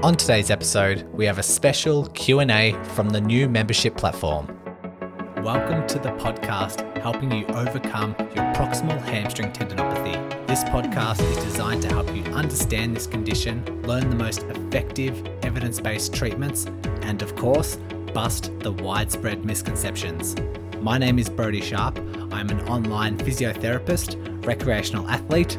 On today's episode, we have a special Q&A from the new membership platform. Welcome to the podcast helping you overcome your proximal hamstring tendinopathy. This podcast is designed to help you understand this condition, learn the most effective evidence-based treatments, and of course, bust the widespread misconceptions. My name is Brodie Sharp. I'm an online physiotherapist, recreational athlete,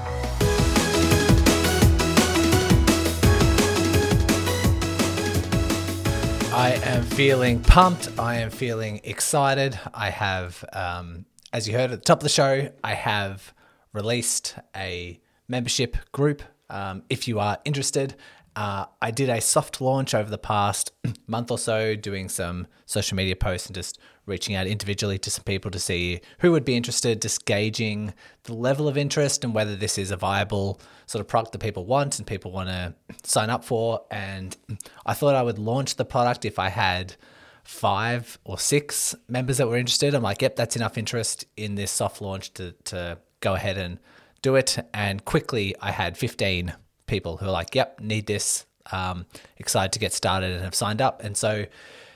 I am feeling pumped. I am feeling excited. I have, um, as you heard at the top of the show, I have released a membership group. Um, if you are interested, uh, I did a soft launch over the past month or so, doing some social media posts and just reaching out individually to some people to see who would be interested, just gauging the level of interest and whether this is a viable sort of product that people want and people want to sign up for. And I thought I would launch the product if I had five or six members that were interested. I'm like, yep, that's enough interest in this soft launch to, to go ahead and do it. And quickly, I had 15 people who are like, yep, need this, um, excited to get started and have signed up. And so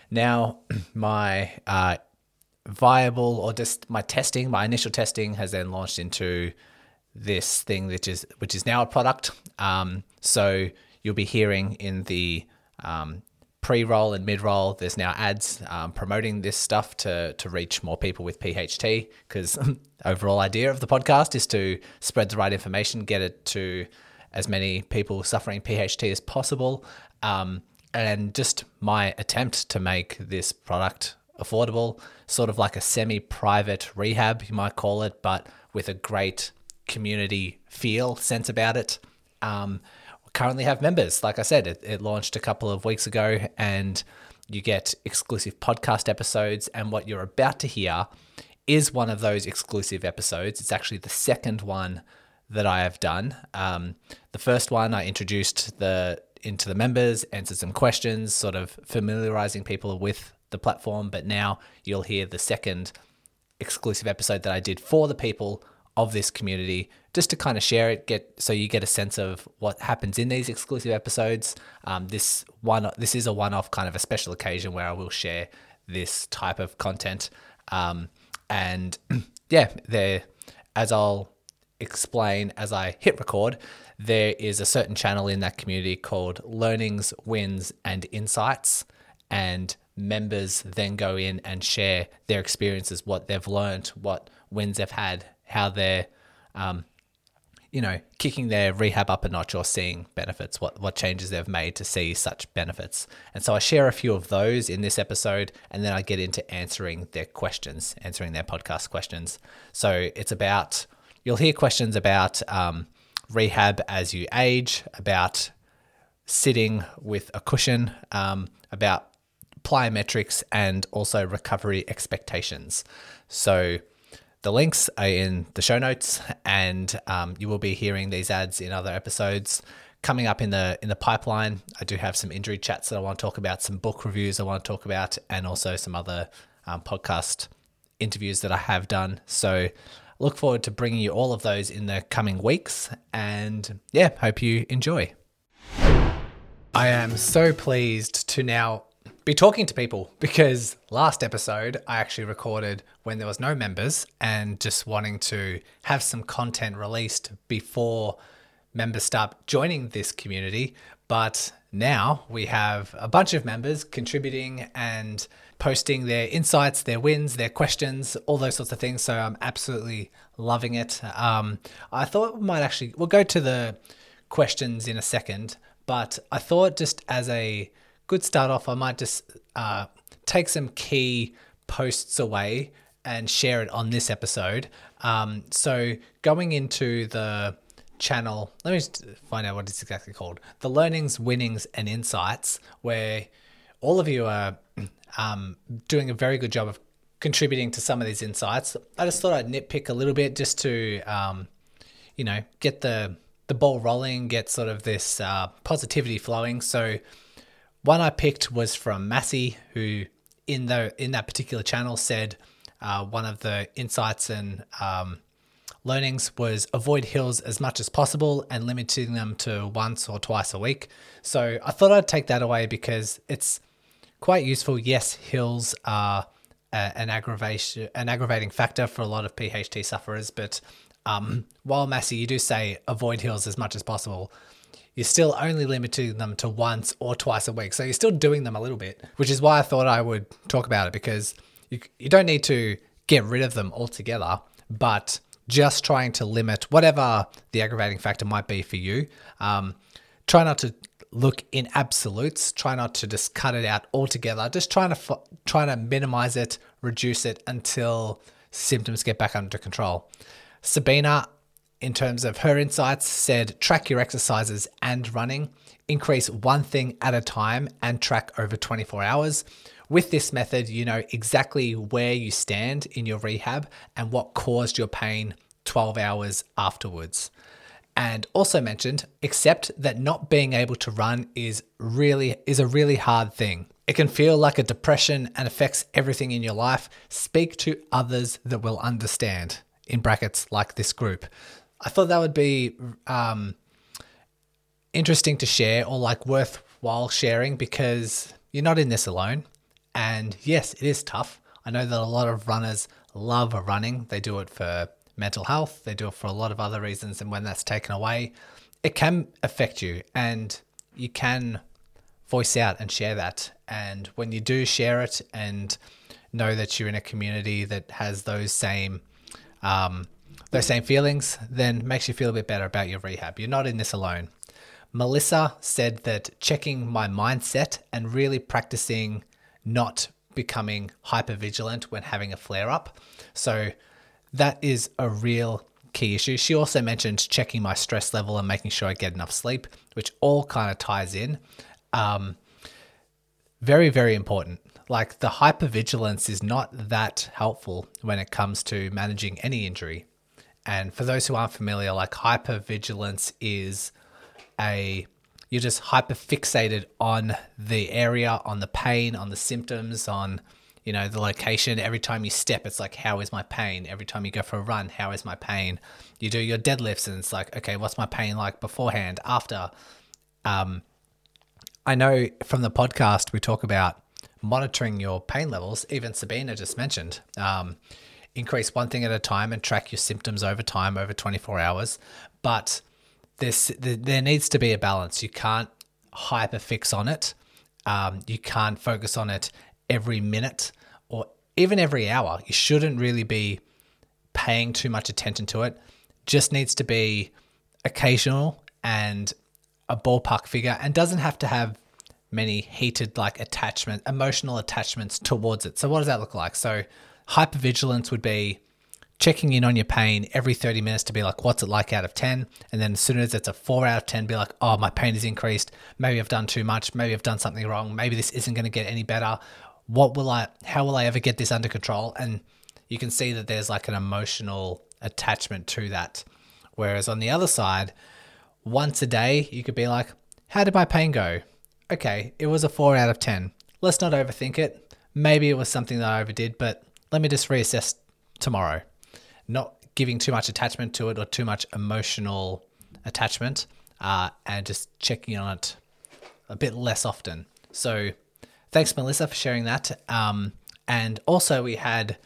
now my uh, viable or just my testing, my initial testing has then launched into this thing which is which is now a product. Um, so you'll be hearing in the um, pre-roll and mid-roll, there's now ads um, promoting this stuff to to reach more people with PHT. Because overall idea of the podcast is to spread the right information, get it to as many people suffering PHT as possible, um, and just my attempt to make this product affordable, sort of like a semi-private rehab, you might call it, but with a great community feel sense about it. Um, currently have members. Like I said, it, it launched a couple of weeks ago, and you get exclusive podcast episodes. And what you're about to hear is one of those exclusive episodes. It's actually the second one that I have done. Um, the first one I introduced the into the members, answered some questions, sort of familiarizing people with the platform. But now you'll hear the second exclusive episode that I did for the people of this community just to kind of share it get so you get a sense of what happens in these exclusive episodes um, this one this is a one-off kind of a special occasion where i will share this type of content um, and yeah there as i'll explain as i hit record there is a certain channel in that community called learnings wins and insights and members then go in and share their experiences what they've learned what wins they've had how they're, um, you know, kicking their rehab up a notch or seeing benefits, what, what changes they've made to see such benefits. And so I share a few of those in this episode, and then I get into answering their questions, answering their podcast questions. So it's about, you'll hear questions about um, rehab as you age, about sitting with a cushion, um, about plyometrics, and also recovery expectations. So, the links are in the show notes, and um, you will be hearing these ads in other episodes coming up in the in the pipeline. I do have some injury chats that I want to talk about, some book reviews I want to talk about, and also some other um, podcast interviews that I have done. So look forward to bringing you all of those in the coming weeks, and yeah, hope you enjoy. I am so pleased to now be talking to people because last episode I actually recorded when there was no members and just wanting to have some content released before members start joining this community. But now we have a bunch of members contributing and posting their insights, their wins, their questions, all those sorts of things. So I'm absolutely loving it. Um, I thought we might actually, we'll go to the questions in a second, but I thought just as a good start off, I might just uh, take some key posts away and share it on this episode. Um, so going into the channel, let me just find out what it's exactly called: the learnings, winnings, and insights, where all of you are um, doing a very good job of contributing to some of these insights. I just thought I'd nitpick a little bit just to um, you know, get the the ball rolling, get sort of this uh, positivity flowing. So one I picked was from Massey, who in the in that particular channel said uh, one of the insights and um, learnings was avoid hills as much as possible and limiting them to once or twice a week. So I thought I'd take that away because it's quite useful. Yes, hills are an aggravation, an aggravating factor for a lot of PHT sufferers, but um, while Massey, you do say avoid hills as much as possible. You're still only limiting them to once or twice a week. So you're still doing them a little bit, which is why I thought I would talk about it because you, you don't need to get rid of them altogether, but just trying to limit whatever the aggravating factor might be for you. Um, try not to look in absolutes. Try not to just cut it out altogether. Just trying to f- trying to minimize it, reduce it until symptoms get back under control. Sabina, in terms of her insights, said track your exercises and running. Increase one thing at a time and track over 24 hours. With this method, you know exactly where you stand in your rehab and what caused your pain 12 hours afterwards. And also mentioned, accept that not being able to run is really is a really hard thing. It can feel like a depression and affects everything in your life. Speak to others that will understand. In brackets, like this group. I thought that would be um, interesting to share or like worthwhile sharing because you're not in this alone. And yes, it is tough. I know that a lot of runners love running. They do it for mental health, they do it for a lot of other reasons. And when that's taken away, it can affect you and you can voice out and share that. And when you do share it and know that you're in a community that has those same um, those same feelings, then makes you feel a bit better about your rehab. You're not in this alone. Melissa said that checking my mindset and really practicing not becoming hyper vigilant when having a flare up. So that is a real key issue. She also mentioned checking my stress level and making sure I get enough sleep, which all kind of ties in. Um, very, very important. Like the hypervigilance is not that helpful when it comes to managing any injury. And for those who aren't familiar, like hypervigilance is a you're just hyper fixated on the area, on the pain, on the symptoms, on you know the location. Every time you step, it's like, how is my pain? Every time you go for a run, how is my pain? You do your deadlifts, and it's like, okay, what's my pain like beforehand, after? Um, I know from the podcast we talk about monitoring your pain levels. Even Sabina just mentioned. Um, increase one thing at a time and track your symptoms over time over 24 hours. But this there needs to be a balance. You can't hyper fix on it. Um, you can't focus on it every minute or even every hour. You shouldn't really be paying too much attention to it. Just needs to be occasional and a ballpark figure and doesn't have to have many heated like attachment emotional attachments towards it. So what does that look like? So Hypervigilance would be checking in on your pain every 30 minutes to be like, what's it like out of 10? And then as soon as it's a four out of 10, be like, oh, my pain is increased. Maybe I've done too much. Maybe I've done something wrong. Maybe this isn't going to get any better. What will I, how will I ever get this under control? And you can see that there's like an emotional attachment to that. Whereas on the other side, once a day, you could be like, how did my pain go? Okay, it was a four out of 10. Let's not overthink it. Maybe it was something that I overdid, but let me just reassess tomorrow. Not giving too much attachment to it or too much emotional attachment, uh, and just checking on it a bit less often. So, thanks, Melissa, for sharing that. Um, and also, we had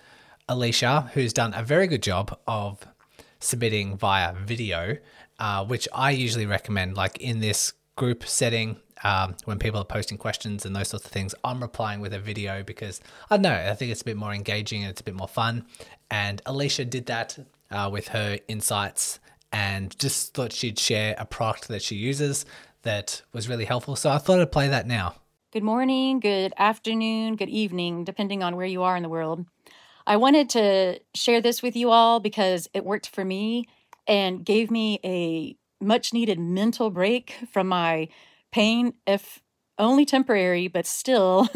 Alicia, who's done a very good job of submitting via video, uh, which I usually recommend. Like in this group setting, um, when people are posting questions and those sorts of things, I'm replying with a video because I don't know, I think it's a bit more engaging and it's a bit more fun. And Alicia did that uh, with her insights and just thought she'd share a product that she uses that was really helpful. So I thought I'd play that now. Good morning, good afternoon, good evening, depending on where you are in the world. I wanted to share this with you all because it worked for me and gave me a much needed mental break from my pain, if only temporary, but still.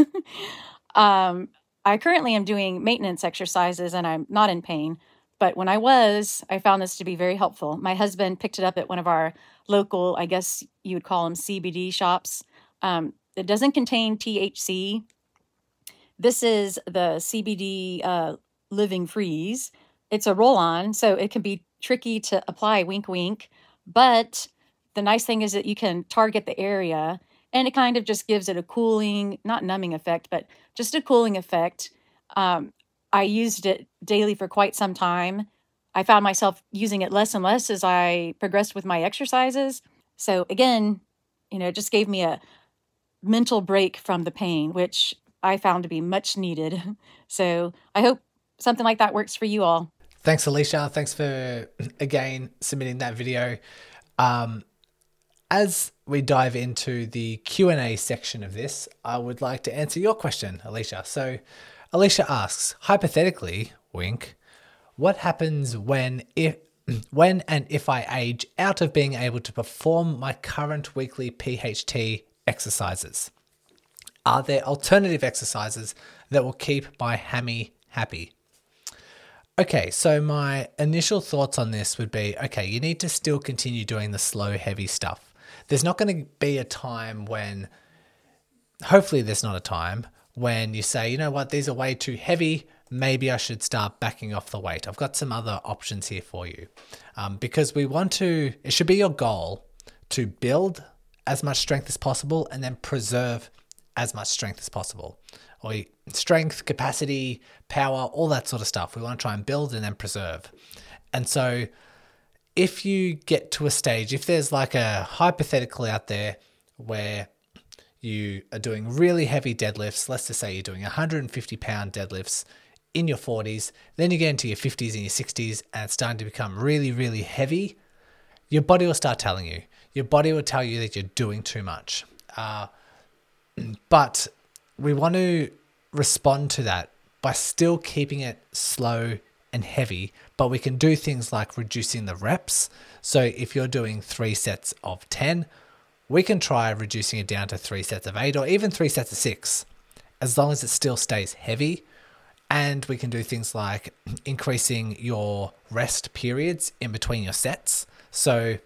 um, I currently am doing maintenance exercises and I'm not in pain, But when I was, I found this to be very helpful. My husband picked it up at one of our local, I guess you would call them CBD shops. Um, it doesn't contain THC. This is the CBD uh, Living Freeze. It's a roll on, so it can be tricky to apply, wink, wink. But the nice thing is that you can target the area and it kind of just gives it a cooling, not numbing effect, but just a cooling effect. Um, I used it daily for quite some time. I found myself using it less and less as I progressed with my exercises. So, again, you know, it just gave me a mental break from the pain, which I found to be much needed. So, I hope something like that works for you all. Thanks, Alicia. Thanks for again submitting that video. Um, as we dive into the Q&A section of this, I would like to answer your question, Alicia. So, Alicia asks, hypothetically, wink, what happens when if when and if I age out of being able to perform my current weekly PHT exercises? Are there alternative exercises that will keep my hammy happy? Okay, so my initial thoughts on this would be okay, you need to still continue doing the slow, heavy stuff. There's not going to be a time when, hopefully, there's not a time when you say, you know what, these are way too heavy. Maybe I should start backing off the weight. I've got some other options here for you. Um, because we want to, it should be your goal to build as much strength as possible and then preserve as much strength as possible. Or strength, capacity, power, all that sort of stuff. We want to try and build and then preserve. And so if you get to a stage, if there's like a hypothetical out there where you are doing really heavy deadlifts, let's just say you're doing 150 pound deadlifts in your 40s, then you get into your 50s and your 60s and it's starting to become really, really heavy, your body will start telling you. Your body will tell you that you're doing too much. Uh, but we want to respond to that by still keeping it slow and heavy, but we can do things like reducing the reps. So if you're doing three sets of 10, we can try reducing it down to three sets of eight or even three sets of six, as long as it still stays heavy. And we can do things like increasing your rest periods in between your sets. So,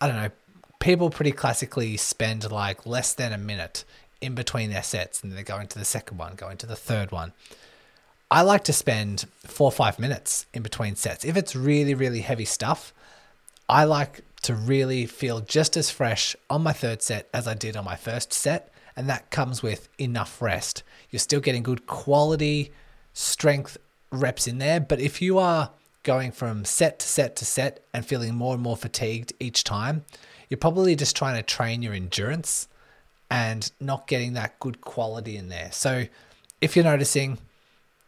I don't know, people pretty classically spend like less than a minute in between their sets and they're going to the second one, going to the third one. I like to spend four or five minutes in between sets. If it's really, really heavy stuff, I like to really feel just as fresh on my third set as I did on my first set. And that comes with enough rest. You're still getting good quality strength reps in there. But if you are going from set to set to set and feeling more and more fatigued each time, you're probably just trying to train your endurance and not getting that good quality in there. So if you're noticing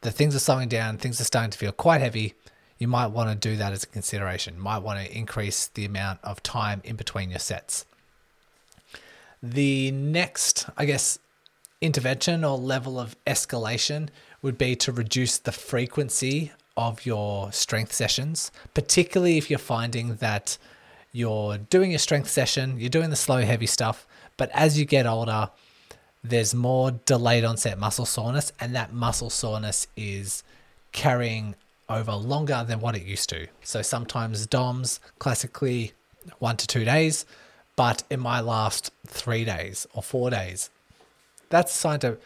that things are slowing down, things are starting to feel quite heavy, you might want to do that as a consideration. You might want to increase the amount of time in between your sets. The next, I guess, intervention or level of escalation would be to reduce the frequency of your strength sessions, particularly if you're finding that you're doing your strength session, you're doing the slow, heavy stuff, but as you get older, there's more delayed onset muscle soreness, and that muscle soreness is carrying over longer than what it used to. So sometimes DOMs, classically one to two days, but it might last three days or four days. That's a sign to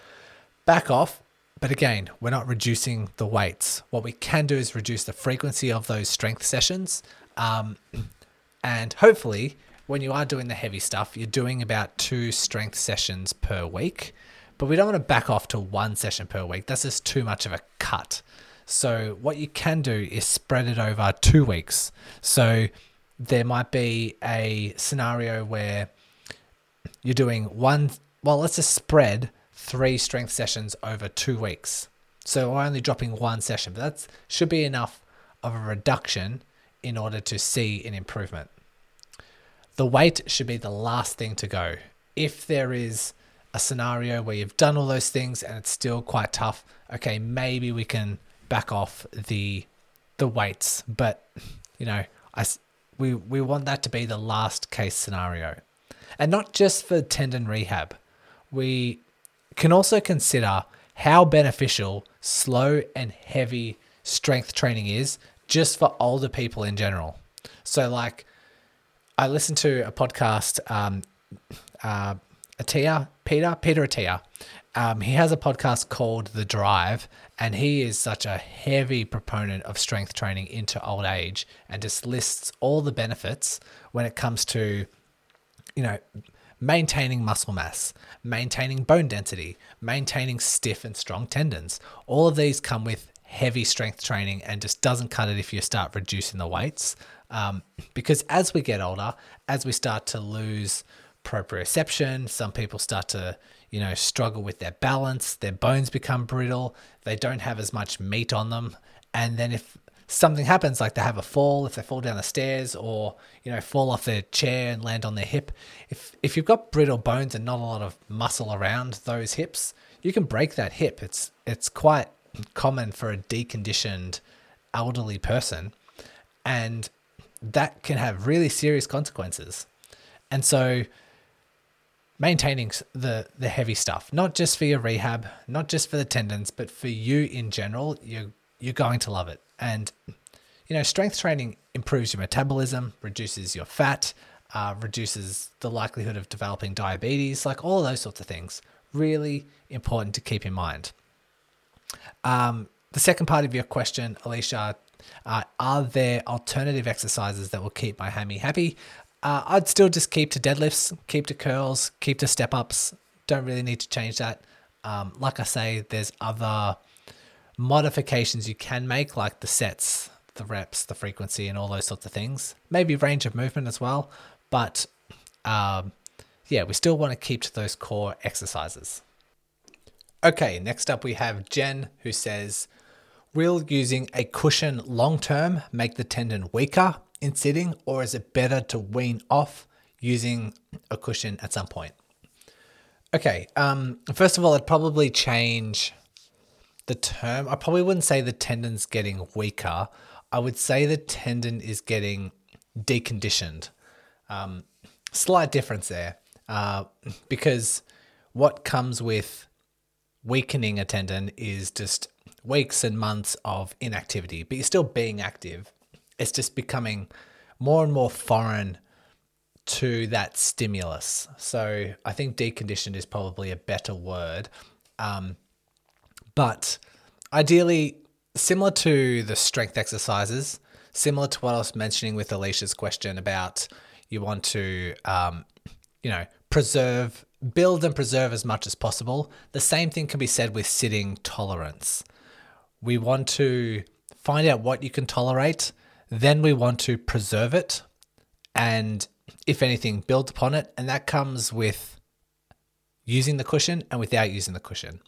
back off. But again, we're not reducing the weights. What we can do is reduce the frequency of those strength sessions. Um, and hopefully, when you are doing the heavy stuff, you're doing about two strength sessions per week. But we don't want to back off to one session per week. That's just too much of a cut. So, what you can do is spread it over two weeks. So, there might be a scenario where you're doing one, well, let's just spread three strength sessions over two weeks. So, we're only dropping one session, but that should be enough of a reduction in order to see an improvement the weight should be the last thing to go. If there is a scenario where you've done all those things and it's still quite tough, okay, maybe we can back off the the weights, but you know, I we we want that to be the last case scenario. And not just for tendon rehab. We can also consider how beneficial slow and heavy strength training is just for older people in general. So, like, I listened to a podcast, um, uh, Attia, Peter, Peter Attia. Um, he has a podcast called The Drive, and he is such a heavy proponent of strength training into old age and just lists all the benefits when it comes to, you know, maintaining muscle mass, maintaining bone density, maintaining stiff and strong tendons. All of these come with heavy strength training and just doesn't cut it if you start reducing the weights. Um, because as we get older, as we start to lose proprioception, some people start to, you know, struggle with their balance, their bones become brittle, they don't have as much meat on them. And then if something happens, like they have a fall, if they fall down the stairs or, you know, fall off their chair and land on their hip, if if you've got brittle bones and not a lot of muscle around those hips, you can break that hip. It's it's quite common for a deconditioned elderly person. And that can have really serious consequences. And so maintaining the the heavy stuff, not just for your rehab, not just for the tendons, but for you in general, you you're going to love it. And you know, strength training improves your metabolism, reduces your fat, uh, reduces the likelihood of developing diabetes, like all those sorts of things. Really important to keep in mind. Um, the second part of your question, Alicia, uh, are there alternative exercises that will keep my hammy happy? Uh, I'd still just keep to deadlifts, keep to curls, keep to step ups. Don't really need to change that. Um, like I say, there's other modifications you can make, like the sets, the reps, the frequency, and all those sorts of things. Maybe range of movement as well. But um, yeah, we still want to keep to those core exercises. Okay, next up we have Jen who says, Will using a cushion long term make the tendon weaker in sitting, or is it better to wean off using a cushion at some point? Okay, um, first of all, I'd probably change the term. I probably wouldn't say the tendon's getting weaker. I would say the tendon is getting deconditioned. Um, slight difference there uh, because what comes with weakening a tendon is just weeks and months of inactivity, but you're still being active. It's just becoming more and more foreign to that stimulus. So I think deconditioned is probably a better word. Um, but ideally, similar to the strength exercises, similar to what I was mentioning with Alicia's question about you want to, um, you know, preserve, build and preserve as much as possible. The same thing can be said with sitting tolerance. We want to find out what you can tolerate, then we want to preserve it, and if anything, build upon it. And that comes with using the cushion and without using the cushion.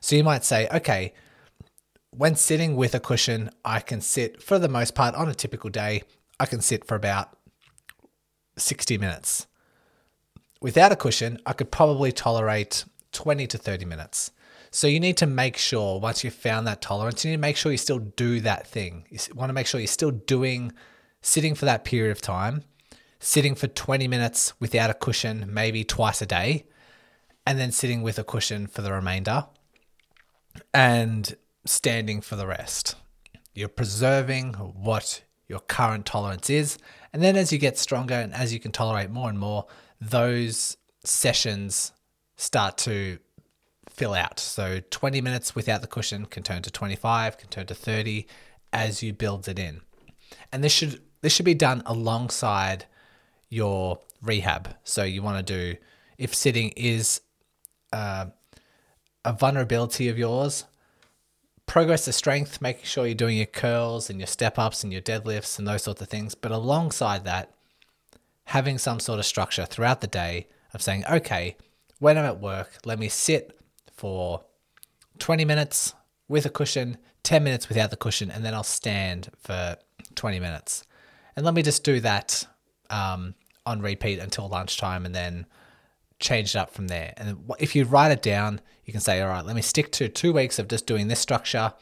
So you might say, okay, when sitting with a cushion, I can sit for the most part on a typical day, I can sit for about 60 minutes. Without a cushion, I could probably tolerate 20 to 30 minutes. So you need to make sure once you've found that tolerance, you need to make sure you still do that thing. You want to make sure you're still doing sitting for that period of time, sitting for 20 minutes without a cushion, maybe twice a day, and then sitting with a cushion for the remainder and standing for the rest. You're preserving what your current tolerance is. And then as you get stronger and as you can tolerate more and more, those sessions start to fill out. So 20 minutes without the cushion can turn to 25, can turn to 30 as you build it in. And this should this should be done alongside your rehab. So you want to do if sitting is uh, a vulnerability of yours, progress the strength, making sure you're doing your curls and your step ups and your deadlifts and those sorts of things. But alongside that, having some sort of structure throughout the day of saying, okay, when I'm at work, let me sit for 20 minutes with a cushion, 10 minutes without the cushion, and then I'll stand for 20 minutes. And let me just do that um, on repeat until lunchtime and then change it up from there. And if you write it down, you can say, all right, let me stick to two weeks of just doing this structure.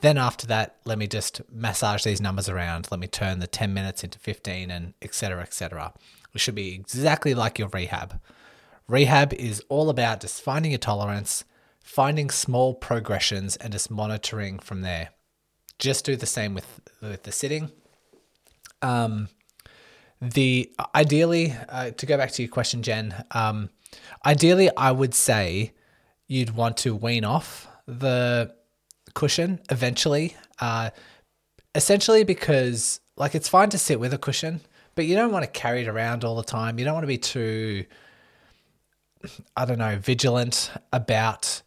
Then after that, let me just massage these numbers around. Let me turn the 10 minutes into 15 and etc. etc. It should be exactly like your rehab. Rehab is all about just finding your tolerance, finding small progressions and just monitoring from there. just do the same with with the sitting. Um, the ideally uh, to go back to your question, Jen. Um, ideally, I would say you'd want to wean off the cushion eventually. Uh, essentially, because like it's fine to sit with a cushion, but you don't want to carry it around all the time. You don't want to be too, I don't know, vigilant about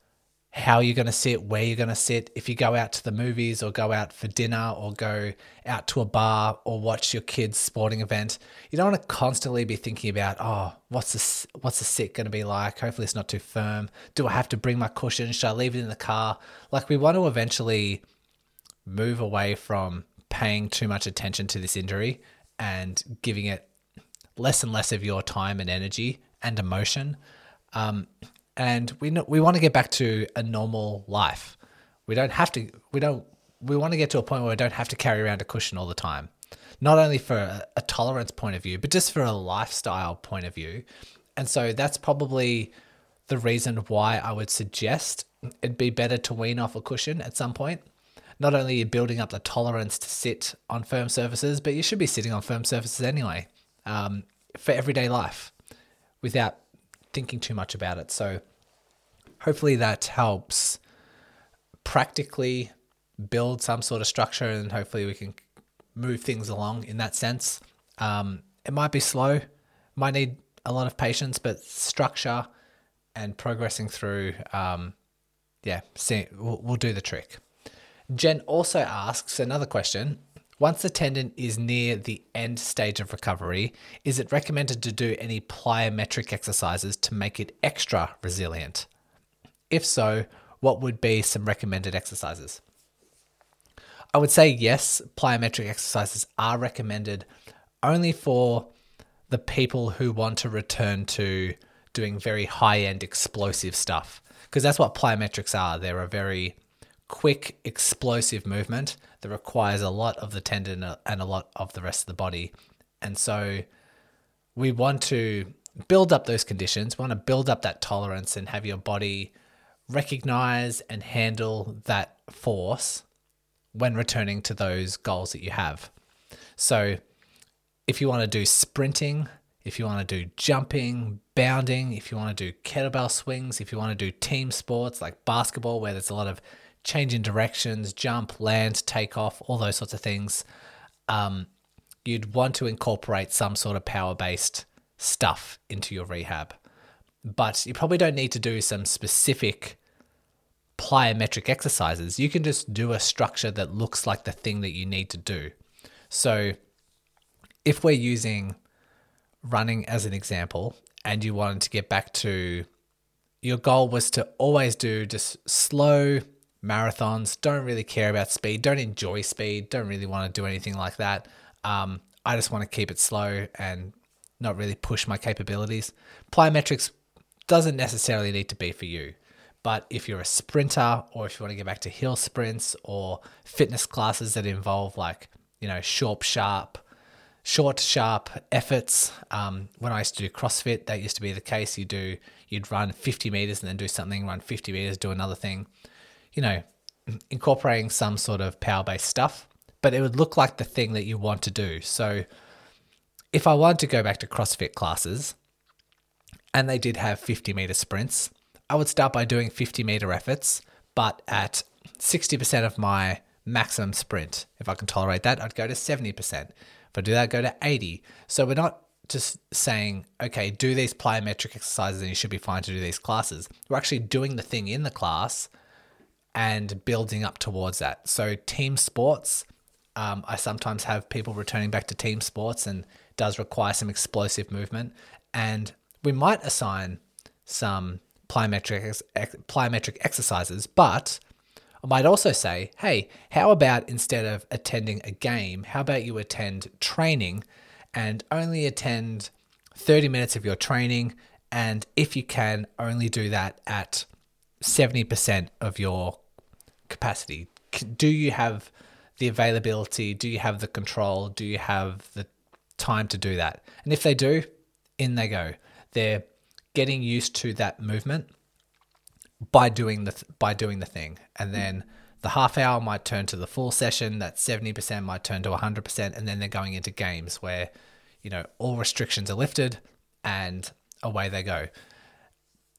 how you're going to sit, where you're going to sit. If you go out to the movies or go out for dinner or go out to a bar or watch your kids' sporting event, you don't want to constantly be thinking about, oh, what's the what's the sit going to be like? Hopefully, it's not too firm. Do I have to bring my cushion? Should I leave it in the car? Like we want to eventually move away from paying too much attention to this injury and giving it less and less of your time and energy and emotion. Um, and we know, we want to get back to a normal life. We don't have to. We don't. We want to get to a point where we don't have to carry around a cushion all the time. Not only for a, a tolerance point of view, but just for a lifestyle point of view. And so that's probably the reason why I would suggest it'd be better to wean off a cushion at some point. Not only are you building up the tolerance to sit on firm surfaces, but you should be sitting on firm surfaces anyway um, for everyday life without thinking too much about it. So hopefully that helps practically build some sort of structure and hopefully we can move things along in that sense. Um, it might be slow, might need a lot of patience, but structure and progressing through, um, yeah, see, we'll, we'll do the trick. Jen also asks another question. Once the tendon is near the end stage of recovery, is it recommended to do any plyometric exercises to make it extra resilient? If so, what would be some recommended exercises? I would say yes, plyometric exercises are recommended only for the people who want to return to doing very high end explosive stuff. Because that's what plyometrics are. They're a very quick, explosive movement that requires a lot of the tendon uh, and a lot of the rest of the body. And so we want to build up those conditions, we want to build up that tolerance and have your body recognize and handle that force when returning to those goals that you have. So, if you want to do sprinting, if you want to do jumping, bounding, if you want to do kettlebell swings, if you want to do team sports like basketball, where there's a lot of change in directions, jump, land, take off, all those sorts of things, um, you'd want to incorporate some sort of power based stuff into your rehab. But you probably don't need to do some specific plyometric exercises. You can just do a structure that looks like the thing that you need to do. So, if we're using running as an example and you wanted to get back to your goal was to always do just slow marathons, don't really care about speed, don't enjoy speed, don't really want to do anything like that. Um, I just want to keep it slow and not really push my capabilities. Plyometrics doesn't necessarily need to be for you. But if you're a sprinter or if you want to get back to hill sprints or fitness classes that involve like, you know, short, sharp, short, sharp efforts. Um, when I used to do CrossFit, that used to be the case. You do, you'd run 50 meters and then do something, run 50 meters, do another thing. You know, incorporating some sort of power based stuff, but it would look like the thing that you want to do. So if I wanted to go back to CrossFit classes and they did have 50 meter sprints, I would start by doing 50 meter efforts, but at 60% of my maximum sprint. If I can tolerate that, I'd go to 70%. If I do that, go to 80. So we're not just saying, okay, do these plyometric exercises and you should be fine to do these classes. We're actually doing the thing in the class and building up towards that. So team sports, um, I sometimes have people returning back to team sports and does require some explosive movement. And we might assign some plyometric, plyometric exercises, but I might also say, hey, how about instead of attending a game, how about you attend training and only attend 30 minutes of your training? And if you can, only do that at 70% of your capacity. Do you have the availability? Do you have the control? Do you have the time to do that? And if they do, in they go. They're getting used to that movement by doing the th- by doing the thing and then the half hour might turn to the full session, that 70% might turn to 100%, and then they're going into games where, you know, all restrictions are lifted and away they go.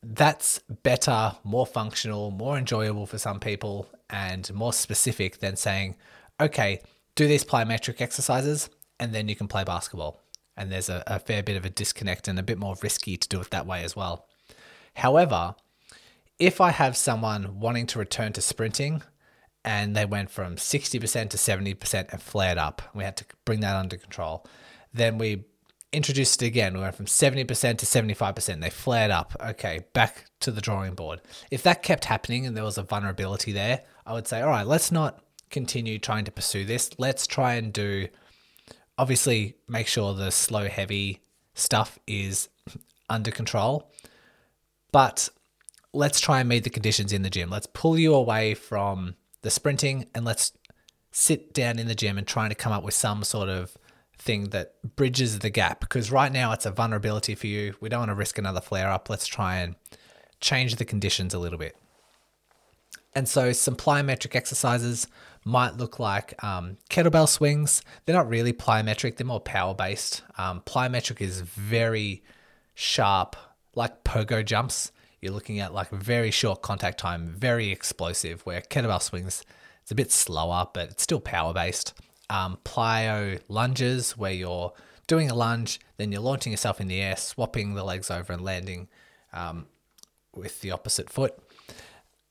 That's better, more functional, more enjoyable for some people, and more specific than saying, okay, do these plyometric exercises and then you can play basketball. And there's a, a fair bit of a disconnect and a bit more risky to do it that way as well. However, if I have someone wanting to return to sprinting and they went from 60% to 70% and flared up, we had to bring that under control. Then we introduced it again. We went from 70% to 75%. They flared up. Okay, back to the drawing board. If that kept happening and there was a vulnerability there, I would say, all right, let's not continue trying to pursue this. Let's try and do, obviously, make sure the slow, heavy stuff is under control. But let's try and meet the conditions in the gym. Let's pull you away from the sprinting and let's sit down in the gym and trying to come up with some sort of thing that bridges the gap because right now it's a vulnerability for you. We don't want to risk another flare up. Let's try and change the conditions a little bit. And so some plyometric exercises might look like um, kettlebell swings. They're not really plyometric, they're more power based. Um, plyometric is very sharp, like pogo jumps. You're looking at like very short contact time, very explosive, where kettlebell swings, it's a bit slower, but it's still power based. Um, plyo lunges, where you're doing a lunge, then you're launching yourself in the air, swapping the legs over and landing um, with the opposite foot.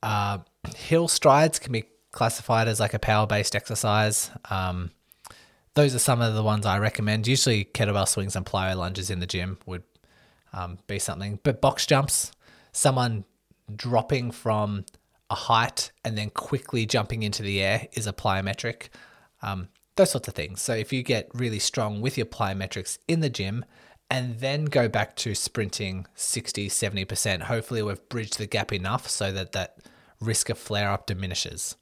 Uh, hill strides can be classified as like a power based exercise. Um, those are some of the ones I recommend. Usually, kettlebell swings and plyo lunges in the gym would um, be something. But box jumps, someone dropping from a height and then quickly jumping into the air is a plyometric. Um, those sorts of things. So if you get really strong with your plyometrics in the gym and then go back to sprinting 60, 70%, hopefully we've bridged the gap enough so that that risk of flare up diminishes.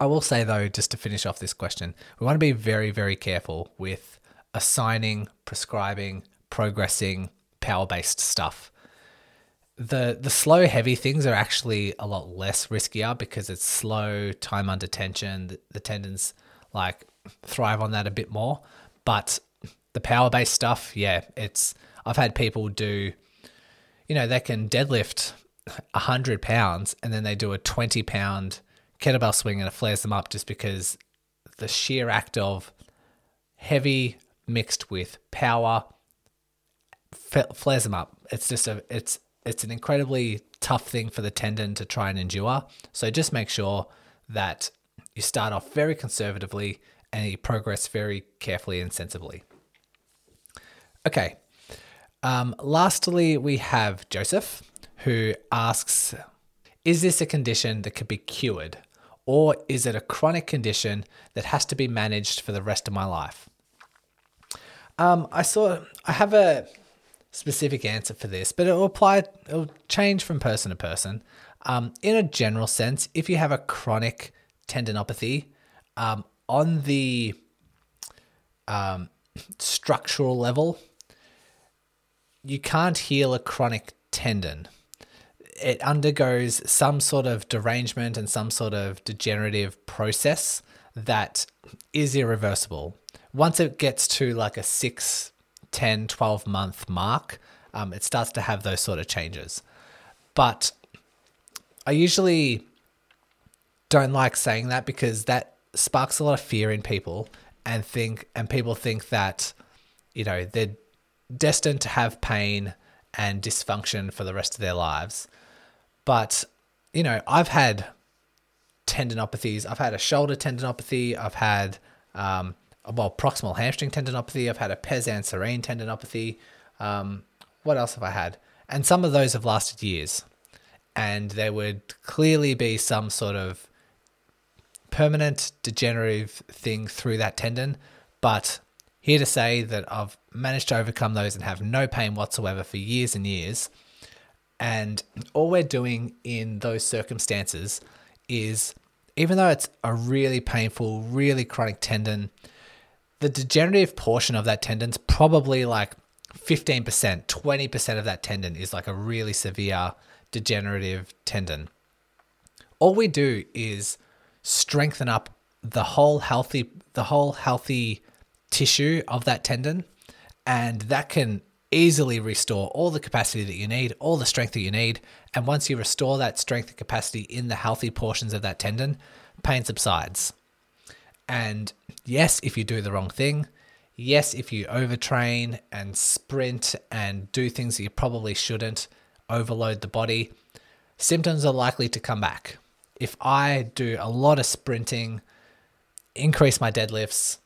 I will say though, just to finish off this question, we want to be very, very careful with assigning, prescribing, progressing power based stuff. The the slow heavy things are actually a lot less riskier because it's slow, time under tension. The, the tendons like thrive on that a bit more. But the power based stuff, yeah, it's I've had people do, you know, they can deadlift hundred pounds and then they do a twenty pound kettlebell swing and it flares them up just because the sheer act of heavy mixed with power flares them up. It's just a it's it's an incredibly tough thing for the tendon to try and endure. So just make sure that you start off very conservatively and you progress very carefully and sensibly. Okay. Um, lastly, we have Joseph, who asks Is this a condition that could be cured? Or is it a chronic condition that has to be managed for the rest of my life? Um, I saw, I have a specific answer for this, but it will apply, it will change from person to person. Um, in a general sense, if you have a chronic tendinopathy, um, on the um, structural level, you can't heal a chronic tendon it undergoes some sort of derangement and some sort of degenerative process that is irreversible. Once it gets to like a 6, 10, 12 month mark, um, it starts to have those sort of changes. But I usually don't like saying that because that sparks a lot of fear in people and think and people think that you know they're destined to have pain and dysfunction for the rest of their lives but, you know, I've had tendinopathies. I've had a shoulder tendinopathy. I've had, um, well, proximal hamstring tendinopathy. I've had a pes anserine tendinopathy. Um, what else have I had? And some of those have lasted years. And there would clearly be some sort of permanent degenerative thing through that tendon. But here to say that I've managed to overcome those and have no pain whatsoever for years and years. And all we're doing in those circumstances is, even though it's a really painful, really chronic tendon, the degenerative portion of that tendon's probably like 15%, 20% of that tendon is like a really severe degenerative tendon. all we do is strengthen up the whole healthy the whole healthy tissue of that tendon and that can easily restore all the capacity that you need, all the strength that you need. And once you restore that strength and capacity in the healthy portions of that tendon, pain subsides. And yes, if you do the wrong thing, yes, if you overtrain and sprint and do things that you probably shouldn't, overload the body, symptoms are likely to come back. If I do a lot of sprinting, increase my deadlifts,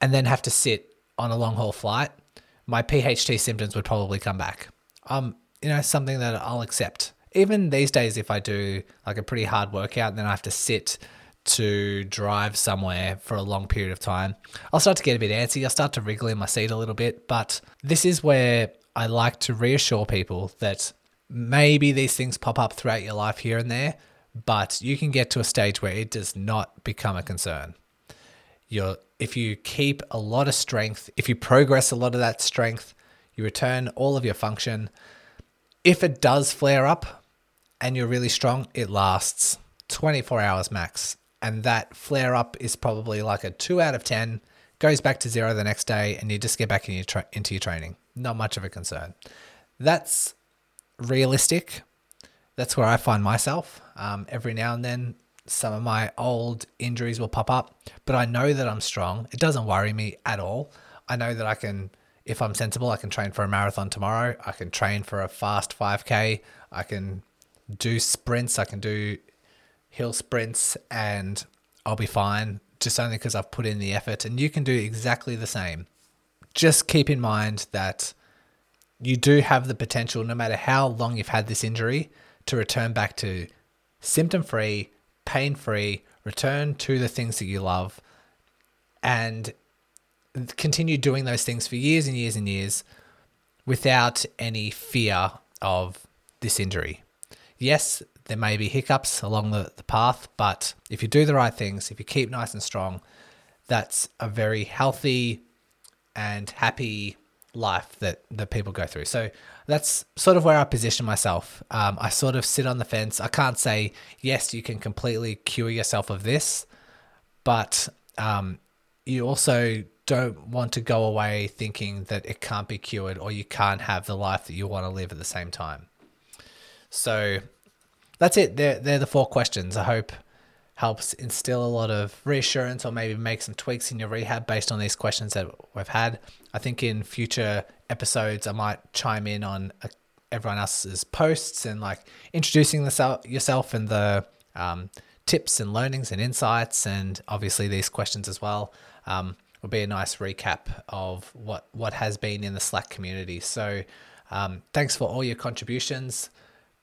and then have to sit on a long haul flight, my PHT symptoms would probably come back. Um, you know, something that I'll accept. Even these days, if I do like a pretty hard workout and then I have to sit to drive somewhere for a long period of time, I'll start to get a bit antsy. I'll start to wriggle in my seat a little bit. But this is where I like to reassure people that maybe these things pop up throughout your life here and there, but you can get to a stage where it does not become a concern. You're if you keep a lot of strength, if you progress a lot of that strength, you return all of your function. If it does flare up and you're really strong, it lasts 24 hours max. And that flare up is probably like a two out of 10, goes back to zero the next day, and you just get back in your tra- into your training. Not much of a concern. That's realistic. That's where I find myself. Um, every now and then, some of my old injuries will pop up, but I know that I'm strong. It doesn't worry me at all. I know that I can, if I'm sensible, I can train for a marathon tomorrow. I can train for a fast 5K. I can do sprints. I can do hill sprints and I'll be fine just only because I've put in the effort. And you can do exactly the same. Just keep in mind that you do have the potential, no matter how long you've had this injury, to return back to symptom free, pain free, return to the things that you love, and continue doing those things for years and years and years without any fear of this injury. Yes, there may be hiccups along the, the path, but if you do the right things, if you keep nice and strong, that's a very healthy and happy life that that people go through. So that's sort of where I position myself. Um, I sort of sit on the fence. I can't say yes, you can completely cure yourself of this, but um, you also don't want to go away thinking that it can't be cured or you can't have the life that you want to live at the same time. So that's it. They're, they're the four questions. I hope helps instill a lot of reassurance or maybe make some tweaks in your rehab based on these questions that we've had. I think in future episodes, I might chime in on uh, everyone else's posts and like introducing the, yourself and the um, tips and learnings and insights, and obviously these questions as well. Um, will be a nice recap of what what has been in the Slack community. So, um, thanks for all your contributions.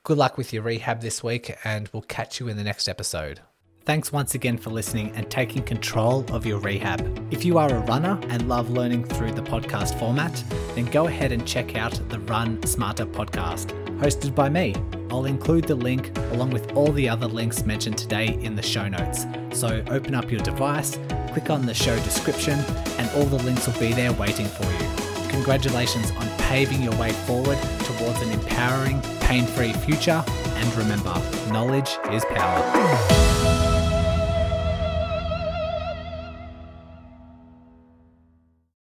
Good luck with your rehab this week, and we'll catch you in the next episode. Thanks once again for listening and taking control of your rehab. If you are a runner and love learning through the podcast format, then go ahead and check out the Run Smarter podcast, hosted by me. I'll include the link along with all the other links mentioned today in the show notes. So open up your device, click on the show description, and all the links will be there waiting for you. Congratulations on paving your way forward towards an empowering, pain free future. And remember, knowledge is power.